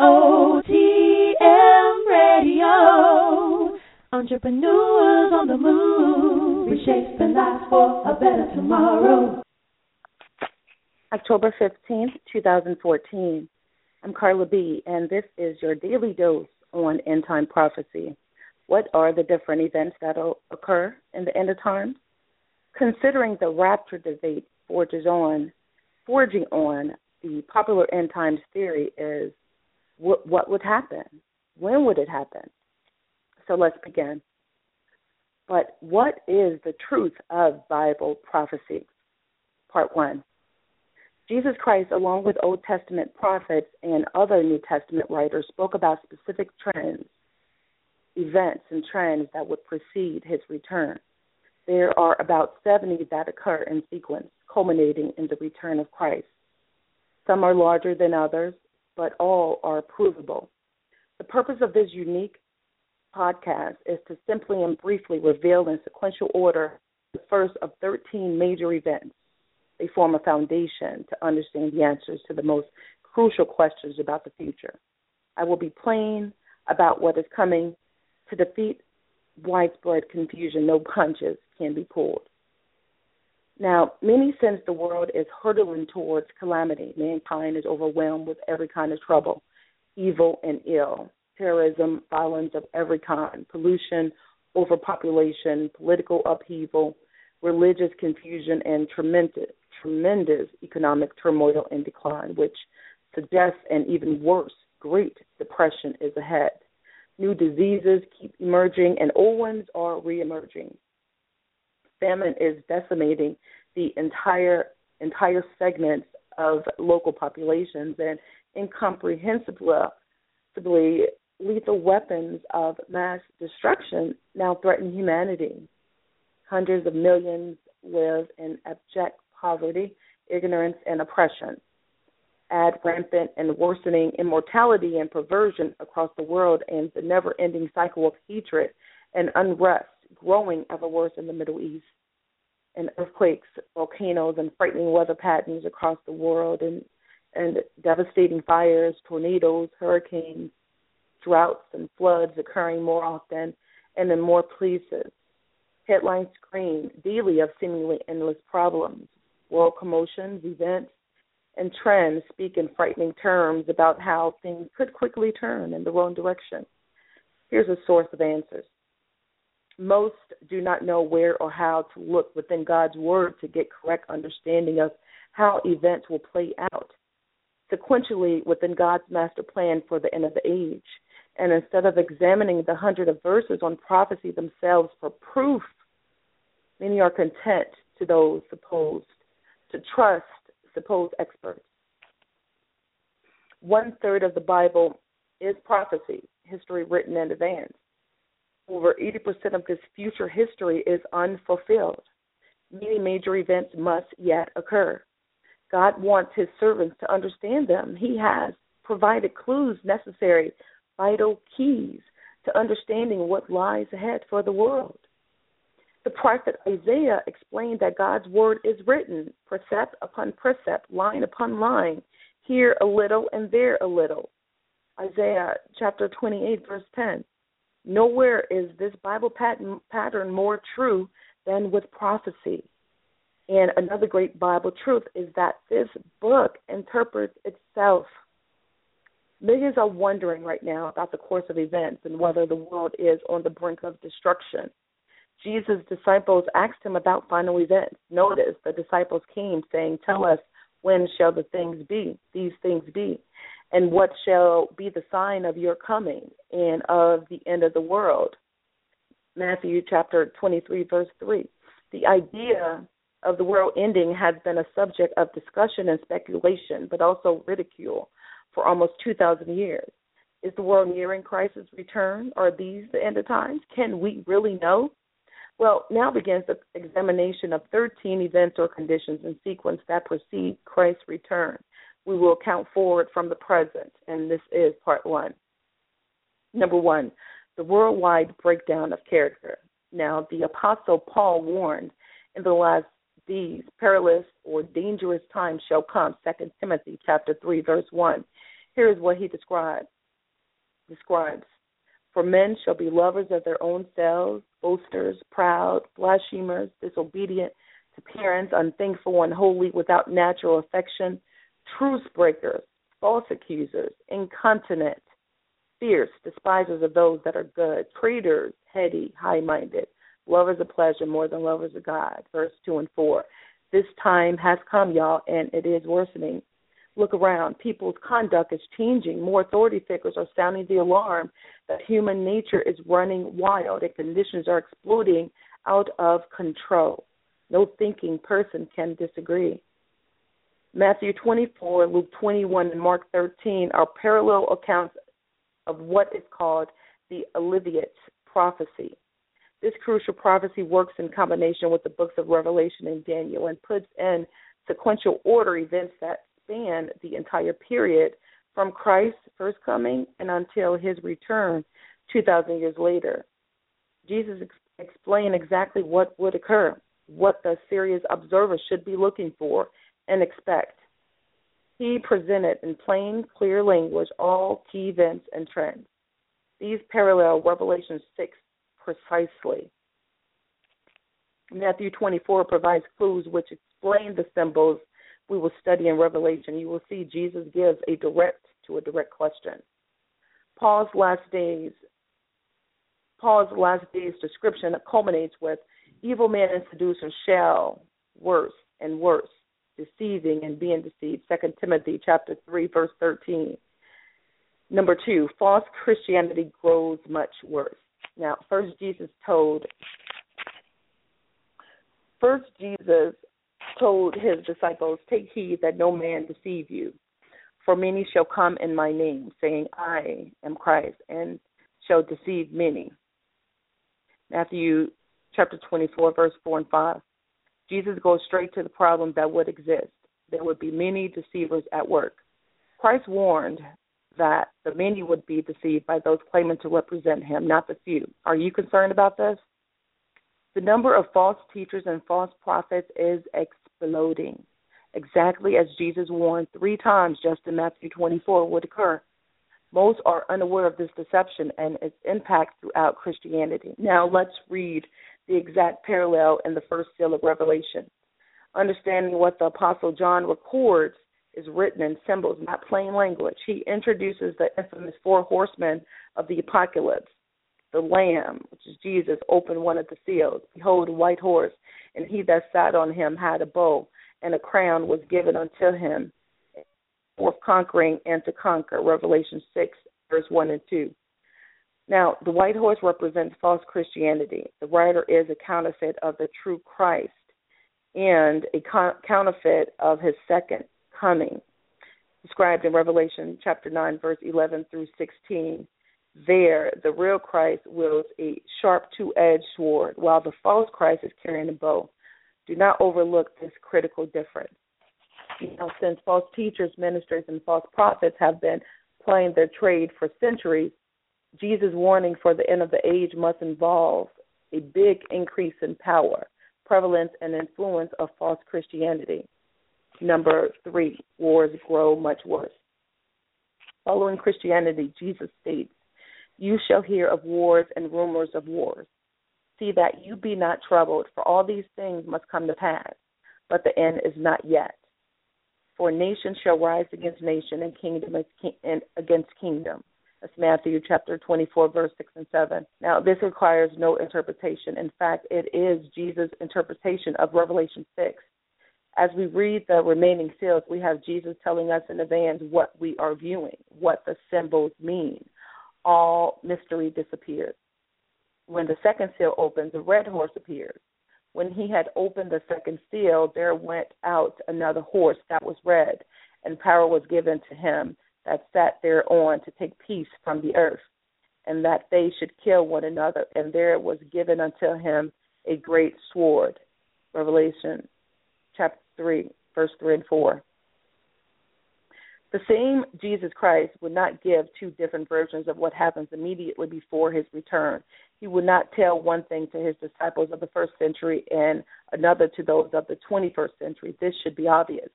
EOTM Radio. Entrepreneurs on the move, reshaping lives for a better tomorrow. October 15th, 2014. I'm Carla B., and this is your daily dose on end time prophecy. What are the different events that will occur in the end of times? Considering the rapture debate forges on, forging on, the popular end times theory is what, what would happen? When would it happen? So let's begin. But what is the truth of Bible prophecy? Part one. Jesus Christ, along with Old Testament prophets and other New Testament writers, spoke about specific trends, events, and trends that would precede his return. There are about 70 that occur in sequence, culminating in the return of Christ. Some are larger than others, but all are provable. The purpose of this unique podcast is to simply and briefly reveal in sequential order the first of 13 major events. They form a foundation to understand the answers to the most crucial questions about the future. I will be plain about what is coming to defeat widespread confusion. No punches can be pulled. Now, many sense the world is hurtling towards calamity. Mankind is overwhelmed with every kind of trouble, evil and ill, terrorism, violence of every kind, pollution, overpopulation, political upheaval, religious confusion, and tremendous, tremendous economic turmoil and decline, which suggests an even worse Great Depression is ahead. New diseases keep emerging, and old ones are reemerging famine is decimating the entire entire segments of local populations and incomprehensibly lethal weapons of mass destruction now threaten humanity. Hundreds of millions live in abject poverty, ignorance, and oppression. Add rampant and worsening immortality and perversion across the world and the never ending cycle of hatred and unrest growing ever worse in the Middle East, and earthquakes, volcanoes, and frightening weather patterns across the world, and and devastating fires, tornadoes, hurricanes, droughts, and floods occurring more often and in more places. Headlines scream daily of seemingly endless problems. World commotions, events, and trends speak in frightening terms about how things could quickly turn in the wrong direction. Here's a source of answers most do not know where or how to look within God's Word to get correct understanding of how events will play out sequentially within God's master plan for the end of the age. And instead of examining the hundred of verses on prophecy themselves for proof, many are content to those supposed to trust supposed experts. One third of the Bible is prophecy, history written in advance over 80% of this future history is unfulfilled. Many major events must yet occur. God wants his servants to understand them. He has provided clues necessary, vital keys to understanding what lies ahead for the world. The prophet Isaiah explained that God's word is written, precept upon precept, line upon line, here a little and there a little. Isaiah chapter 28, verse 10. Nowhere is this Bible pattern, more true than with prophecy. And another great Bible truth is that this book interprets itself. Millions are wondering right now about the course of events and whether the world is on the brink of destruction. Jesus' disciples asked him about final events. Notice the disciples came saying, Tell us when shall the things be, these things be? And what shall be the sign of your coming and of the end of the world. Matthew chapter 23, verse 3. The idea of the world ending has been a subject of discussion and speculation, but also ridicule for almost 2,000 years. Is the world nearing Christ's return? Are these the end of times? Can we really know? Well, now begins the examination of 13 events or conditions in sequence that precede Christ's return we will count forward from the present, and this is part one. Number one, the worldwide breakdown of character. Now, the Apostle Paul warned in the last these perilous or dangerous times shall come, Second Timothy chapter three, verse one. Here is what he describes. Describes. For men shall be lovers of their own selves, boasters, proud, blasphemers, disobedient to parents, unthankful, unholy, without natural affection, truce breakers, false accusers, incontinent, fierce, despisers of those that are good, traitors, heady, high minded, lovers of pleasure more than lovers of God. Verse 2 and 4. This time has come, y'all, and it is worsening. Look around. People's conduct is changing. More authority figures are sounding the alarm that human nature is running wild and conditions are exploding out of control. No thinking person can disagree. Matthew 24, Luke 21, and Mark 13 are parallel accounts of what is called the Olivet prophecy. This crucial prophecy works in combination with the books of Revelation and Daniel and puts in sequential order events that span the entire period from Christ's first coming and until his return 2,000 years later. Jesus ex- explained exactly what would occur, what the serious observer should be looking for and expect. He presented in plain, clear language all key events and trends. These parallel Revelation 6 precisely. Matthew 24 provides clues which explain the symbols we will study in Revelation. You will see Jesus gives a direct to a direct question. Paul's last days Paul's last days description culminates with evil men and seducers shall worse and worse, deceiving and being deceived. Second Timothy chapter three, verse thirteen. Number two, false Christianity grows much worse. Now, first Jesus told first Jesus told his disciples, Take heed that no man deceive you. For many shall come in my name, saying, I am Christ, and shall deceive many. Matthew chapter 24, verse 4 and 5. Jesus goes straight to the problem that would exist. There would be many deceivers at work. Christ warned that the many would be deceived by those claiming to represent him, not the few. Are you concerned about this? The number of false teachers and false prophets is exploding, exactly as Jesus warned three times just in Matthew 24 would occur. Most are unaware of this deception and its impact throughout Christianity. Now let's read the exact parallel in the first seal of Revelation. Understanding what the Apostle John records is written in symbols, not plain language. He introduces the infamous four horsemen of the apocalypse. The Lamb, which is Jesus, opened one of the seals. Behold, a white horse, and he that sat on him had a bow, and a crown was given unto him for conquering and to conquer. Revelation 6, verse 1 and 2. Now, the white horse represents false Christianity. The rider is a counterfeit of the true Christ and a con- counterfeit of his second coming. Described in Revelation chapter 9, verse 11 through 16. There, the real Christ wields a sharp two edged sword, while the false Christ is carrying a bow. Do not overlook this critical difference know, since false teachers, ministers, and false prophets have been playing their trade for centuries, Jesus' warning for the end of the age must involve a big increase in power, prevalence, and influence of false Christianity. Number three, wars grow much worse. Following Christianity, Jesus states, You shall hear of wars and rumors of wars. See that you be not troubled, for all these things must come to pass, but the end is not yet. For nation shall rise against nation and kingdom against kingdom. That's Matthew chapter 24, verse 6 and 7. Now, this requires no interpretation. In fact, it is Jesus' interpretation of Revelation 6. As we read the remaining seals, we have Jesus telling us in advance what we are viewing, what the symbols mean. All mystery disappears. When the second seal opens, the red horse appears. When he had opened the second seal, there went out another horse that was red, and power was given to him that sat thereon to take peace from the earth, and that they should kill one another. And there was given unto him a great sword. Revelation chapter 3, verse 3 and 4. The same Jesus Christ would not give two different versions of what happens immediately before his return. He would not tell one thing to his disciples of the first century and another to those of the 21st century. This should be obvious.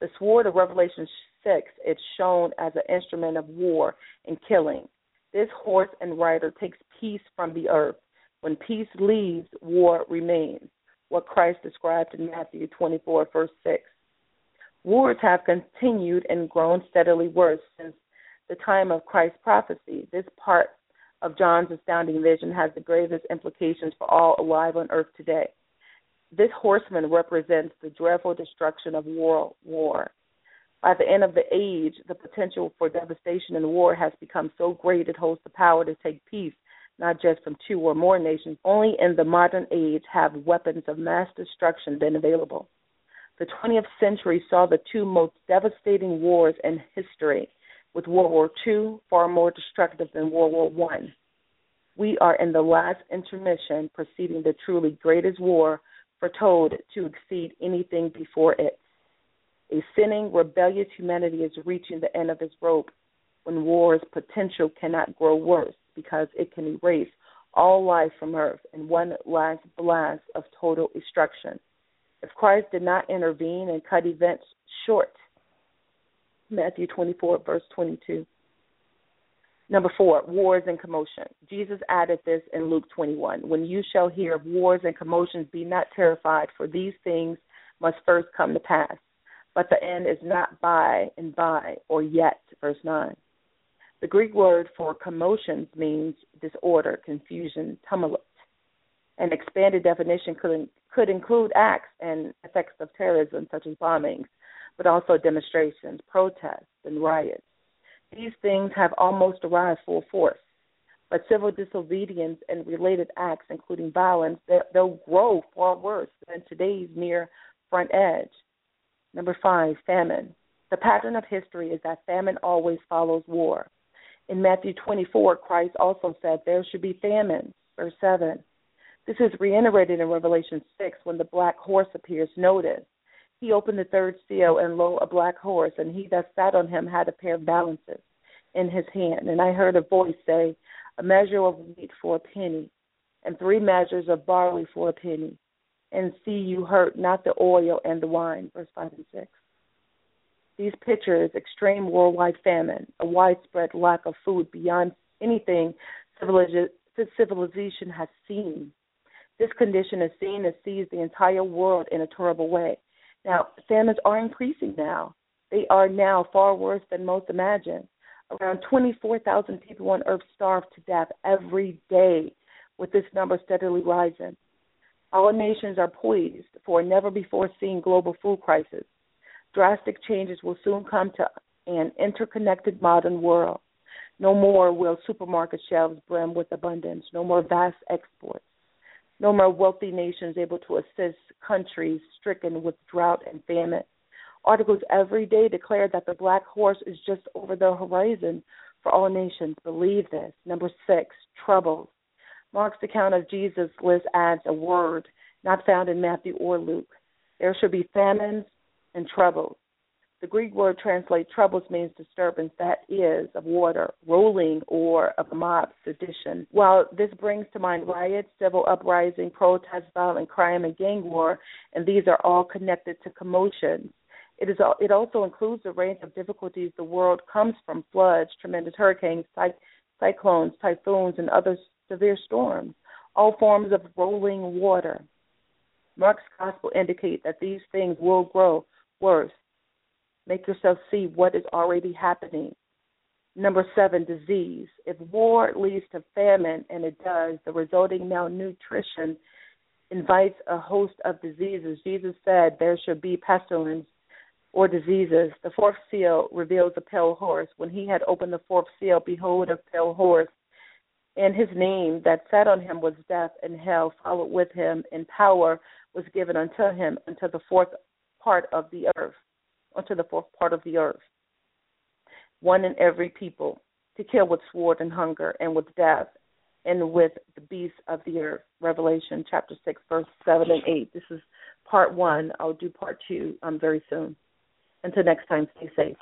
The sword of Revelation 6, is shown as an instrument of war and killing. This horse and rider takes peace from the earth. When peace leaves, war remains. What Christ described in Matthew 24, verse 6. Wars have continued and grown steadily worse since the time of Christ's prophecy. This part of John's astounding vision has the gravest implications for all alive on earth today. This horseman represents the dreadful destruction of world war. By the end of the age, the potential for devastation and war has become so great it holds the power to take peace, not just from two or more nations. Only in the modern age have weapons of mass destruction been available. The 20th century saw the two most devastating wars in history with World War II far more destructive than World War I. We are in the last intermission preceding the truly greatest war foretold to exceed anything before it. A sinning, rebellious humanity is reaching the end of its rope when war's potential cannot grow worse because it can erase all life from earth in one last blast of total destruction. If Christ did not intervene and cut events short, Matthew 24, verse 22. Number four, wars and commotion. Jesus added this in Luke 21. When you shall hear of wars and commotions, be not terrified, for these things must first come to pass. But the end is not by and by or yet. Verse 9. The Greek word for commotions means disorder, confusion, tumult. An expanded definition could, could include acts and effects of terrorism, such as bombings, but also demonstrations, protests, and riots. These things have almost arrived full force. But civil disobedience and related acts, including violence, they'll grow far worse than today's mere front edge. Number five, famine. The pattern of history is that famine always follows war. In Matthew 24, Christ also said there should be famine. Verse 7. This is reiterated in Revelation 6 when the black horse appears. Notice he opened the third seal, and lo, a black horse, and he that sat on him had a pair of balances in his hand. And I heard a voice say, A measure of wheat for a penny, and three measures of barley for a penny. And see, you hurt not the oil and the wine. Verse 5 and 6. These pictures extreme worldwide famine, a widespread lack of food beyond anything civilization has seen. This condition is seen and sees the entire world in a terrible way. Now, famines are increasing now. They are now far worse than most imagine. Around 24,000 people on Earth starve to death every day, with this number steadily rising. All nations are poised for a never before seen global food crisis. Drastic changes will soon come to an interconnected modern world. No more will supermarket shelves brim with abundance, no more vast exports. No more wealthy nations able to assist countries stricken with drought and famine. Articles every day declare that the black horse is just over the horizon for all nations. Believe this. Number six, troubles. Mark's account of Jesus' list adds a word not found in Matthew or Luke. There should be famines and troubles. The Greek word translate troubles means disturbance, that is, of water, rolling, or of a mob, sedition. While this brings to mind riots, civil uprising, protests, violent crime, and gang war, and these are all connected to commotions. It is. It also includes a range of difficulties the world comes from: floods, tremendous hurricanes, cyclones, typhoons, and other severe storms. All forms of rolling water. Mark's gospel indicate that these things will grow worse Make yourself see what is already happening. Number seven, disease. If war leads to famine, and it does, the resulting malnutrition invites a host of diseases. Jesus said there should be pestilence or diseases. The fourth seal reveals a pale horse. When he had opened the fourth seal, behold, a pale horse. And his name that sat on him was death, and hell followed with him, and power was given unto him unto the fourth part of the earth unto the fourth part of the earth, one in every people, to kill with sword and hunger and with death and with the beasts of the earth. Revelation chapter 6, verse 7 and 8. This is part one. I'll do part two um, very soon. Until next time, stay safe.